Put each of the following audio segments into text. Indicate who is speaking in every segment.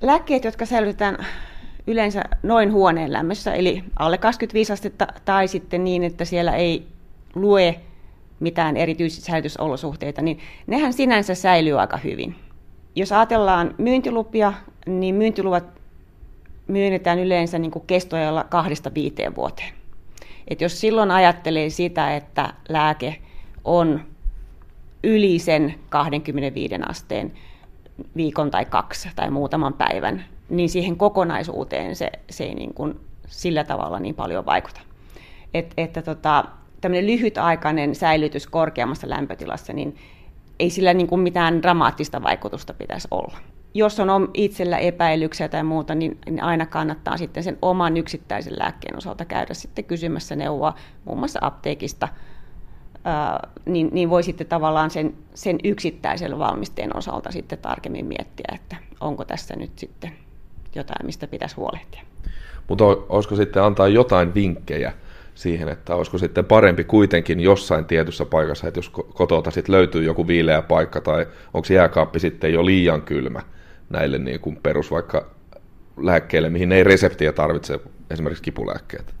Speaker 1: lääkkeet, jotka säilytetään yleensä noin huoneen lämmössä, eli alle 25 astetta, tai sitten niin, että siellä ei lue mitään erityisiä säilytysolosuhteita, niin nehän sinänsä säilyy aika hyvin. Jos ajatellaan myyntilupia, niin myyntiluvat myönnetään yleensä niin kestoajalla kahdesta viiteen vuoteen. Et jos silloin ajattelee sitä, että lääke on yli sen 25 asteen viikon tai kaksi tai muutaman päivän, niin siihen kokonaisuuteen se, se ei niin kuin sillä tavalla niin paljon vaikuta. Et, että tota, tämmöinen lyhytaikainen säilytys korkeammassa lämpötilassa, niin ei sillä niin kuin mitään dramaattista vaikutusta pitäisi olla. Jos on itsellä epäilyksiä tai muuta, niin, niin aina kannattaa sitten sen oman yksittäisen lääkkeen osalta käydä sitten kysymässä neuvoa muun muassa apteekista, niin, niin voi sitten tavallaan sen, sen yksittäisen valmisteen osalta sitten tarkemmin miettiä, että onko tässä nyt sitten jotain, mistä pitäisi huolehtia.
Speaker 2: Mutta olisiko sitten antaa jotain vinkkejä siihen, että olisiko sitten parempi kuitenkin jossain tietyssä paikassa, että jos kotota sitten löytyy joku viileä paikka tai onko jääkaappi sitten jo liian kylmä näille niin kuin perus vaikka lääkkeille, mihin ei reseptiä tarvitse, esimerkiksi kipulääkkeet?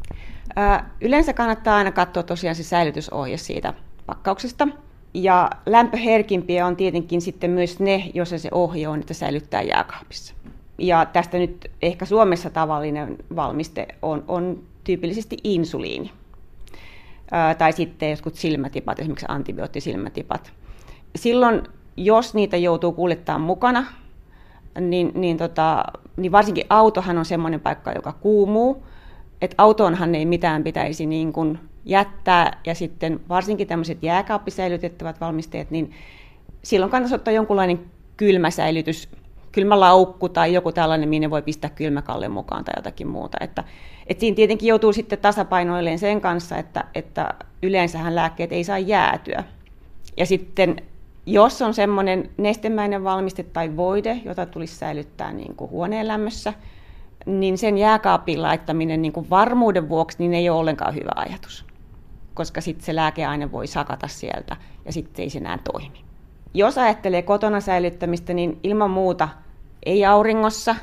Speaker 1: Yleensä kannattaa aina katsoa tosiaan se säilytysohje siitä pakkauksesta. Ja lämpöherkimpiä on tietenkin sitten myös ne, joissa se ohje on, että säilyttää jääkaapissa. Ja tästä nyt ehkä Suomessa tavallinen valmiste on, on tyypillisesti insuliini. Ää, tai sitten jotkut silmätipat, esimerkiksi antibioottisilmätipat. Silloin, jos niitä joutuu kuljettamaan mukana, niin, niin, tota, niin varsinkin autohan on semmoinen paikka, joka kuumuu, että autoonhan ei mitään pitäisi niin kuin jättää, ja sitten varsinkin tämmöiset jääkaappisäilytettävät valmisteet, niin silloin kannattaisi ottaa jonkunlainen kylmäsäilytys kylmälaukku tai joku tällainen, minne voi pistää kylmäkalle mukaan tai jotakin muuta. Että, että siinä tietenkin joutuu sitten tasapainoilleen sen kanssa, että, että yleensähän lääkkeet ei saa jäätyä. Ja sitten jos on semmoinen nestemäinen valmiste tai voide, jota tulisi säilyttää niin kuin huoneen lämmössä, niin sen jääkaapin laittaminen niin kuin varmuuden vuoksi niin ei ole ollenkaan hyvä ajatus, koska sitten se lääkeaine voi sakata sieltä ja sitten ei se enää toimi. Jos ajattelee kotona säilyttämistä, niin ilman muuta ei auringossa.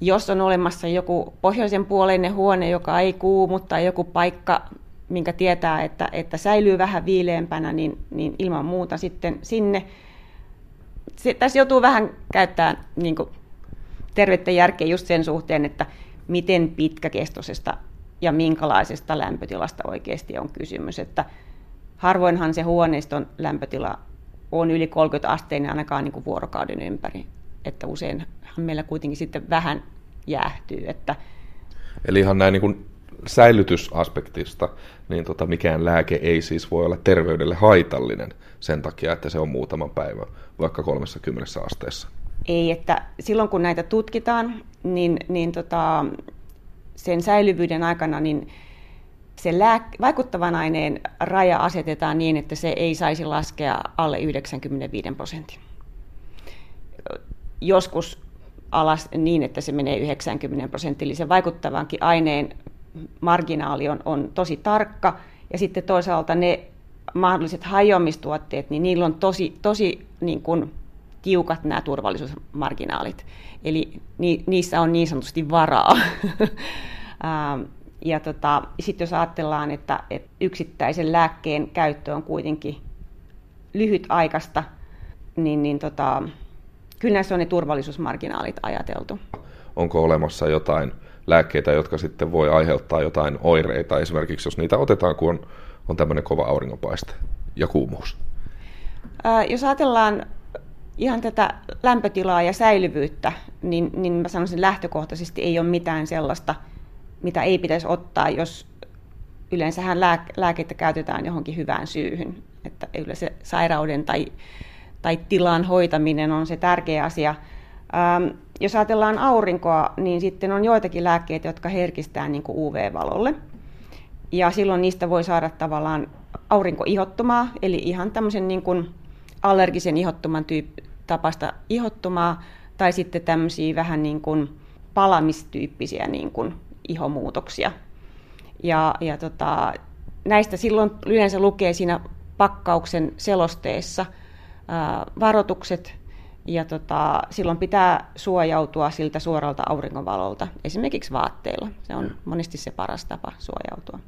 Speaker 1: Jos on olemassa joku pohjoisen puoleinen huone, joka ei kuumu, tai joku paikka, minkä tietää, että, että säilyy vähän viileämpänä, niin, niin ilman muuta sitten sinne. Se, tässä joutuu vähän käyttämään niin tervettä järkeä just sen suhteen, että miten pitkäkestoisesta ja minkälaisesta lämpötilasta oikeasti on kysymys. Että harvoinhan se huoneiston lämpötila on yli 30 asteinen ainakaan niin kuin vuorokauden ympäri. Että useinhan meillä kuitenkin sitten vähän jäähtyy. Että...
Speaker 2: Eli ihan näin niin kuin säilytysaspektista, niin tota, mikään lääke ei siis voi olla terveydelle haitallinen sen takia, että se on muutaman päivän, vaikka 30 asteessa.
Speaker 1: Ei, että silloin kun näitä tutkitaan, niin, niin tota, sen säilyvyyden aikana niin se lääk- vaikuttavan aineen raja asetetaan niin, että se ei saisi laskea alle 95 prosentin. Joskus alas niin, että se menee 90 prosenttia, eli se vaikuttavankin aineen marginaali on, on tosi tarkka, ja sitten toisaalta ne mahdolliset hajoamistuotteet, niin niillä on tosi, tosi niin kuin tiukat nämä turvallisuusmarginaalit. Eli ni, niissä on niin sanotusti varaa. Ja tota, sitten jos ajatellaan, että, että yksittäisen lääkkeen käyttö on kuitenkin lyhytaikaista, niin, niin tota, kyllä näissä on ne turvallisuusmarginaalit ajateltu.
Speaker 2: Onko olemassa jotain lääkkeitä, jotka sitten voi aiheuttaa jotain oireita, esimerkiksi jos niitä otetaan, kun on, on tämmöinen kova auringonpaiste ja kuumuus?
Speaker 1: Ää, jos ajatellaan ihan tätä lämpötilaa ja säilyvyyttä, niin, niin mä sanoisin lähtökohtaisesti ei ole mitään sellaista – mitä ei pitäisi ottaa, jos yleensähän lääkettä käytetään johonkin hyvään syyhyn. Että yleensä sairauden tai, tai tilan hoitaminen on se tärkeä asia. Ähm, jos ajatellaan aurinkoa, niin sitten on joitakin lääkkeitä, jotka herkistää niin UV-valolle. Ja silloin niistä voi saada tavallaan aurinkoihottumaa, eli ihan tämmöisen niin kuin allergisen ihottuman tyyppi, tapasta ihottumaa, tai sitten tämmöisiä vähän niin kuin palamistyyppisiä niin kuin ihomuutoksia. Ja, ja tota, näistä silloin yleensä lukee siinä pakkauksen selosteessa ää, varoitukset, Ja tota, silloin pitää suojautua siltä suoralta auringonvalolta, esimerkiksi vaatteilla. Se on monesti se paras tapa suojautua.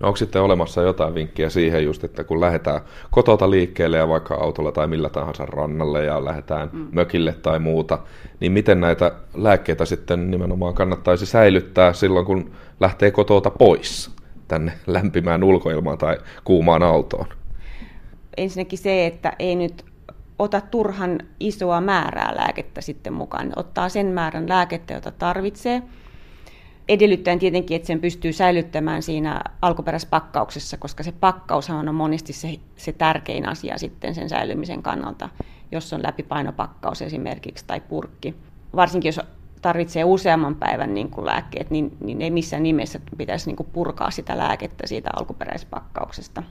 Speaker 2: No onko sitten olemassa jotain vinkkiä siihen just, että kun lähdetään kotota liikkeelle ja vaikka autolla tai millä tahansa rannalle ja lähdetään mm. mökille tai muuta, niin miten näitä lääkkeitä sitten nimenomaan kannattaisi säilyttää silloin, kun lähtee kotota pois tänne lämpimään ulkoilmaan tai kuumaan autoon?
Speaker 1: Ensinnäkin se, että ei nyt ota turhan isoa määrää lääkettä sitten mukaan. Ottaa sen määrän lääkettä, jota tarvitsee – edellyttäen tietenkin, että sen pystyy säilyttämään siinä alkuperäispakkauksessa, koska se pakkaushan on monesti se, se tärkein asia sitten sen säilymisen kannalta, jos on läpipainopakkaus esimerkiksi tai purkki. Varsinkin jos tarvitsee useamman päivän niin kuin lääkkeet, niin, niin ei missään nimessä pitäisi niin kuin purkaa sitä lääkettä siitä alkuperäispakkauksesta.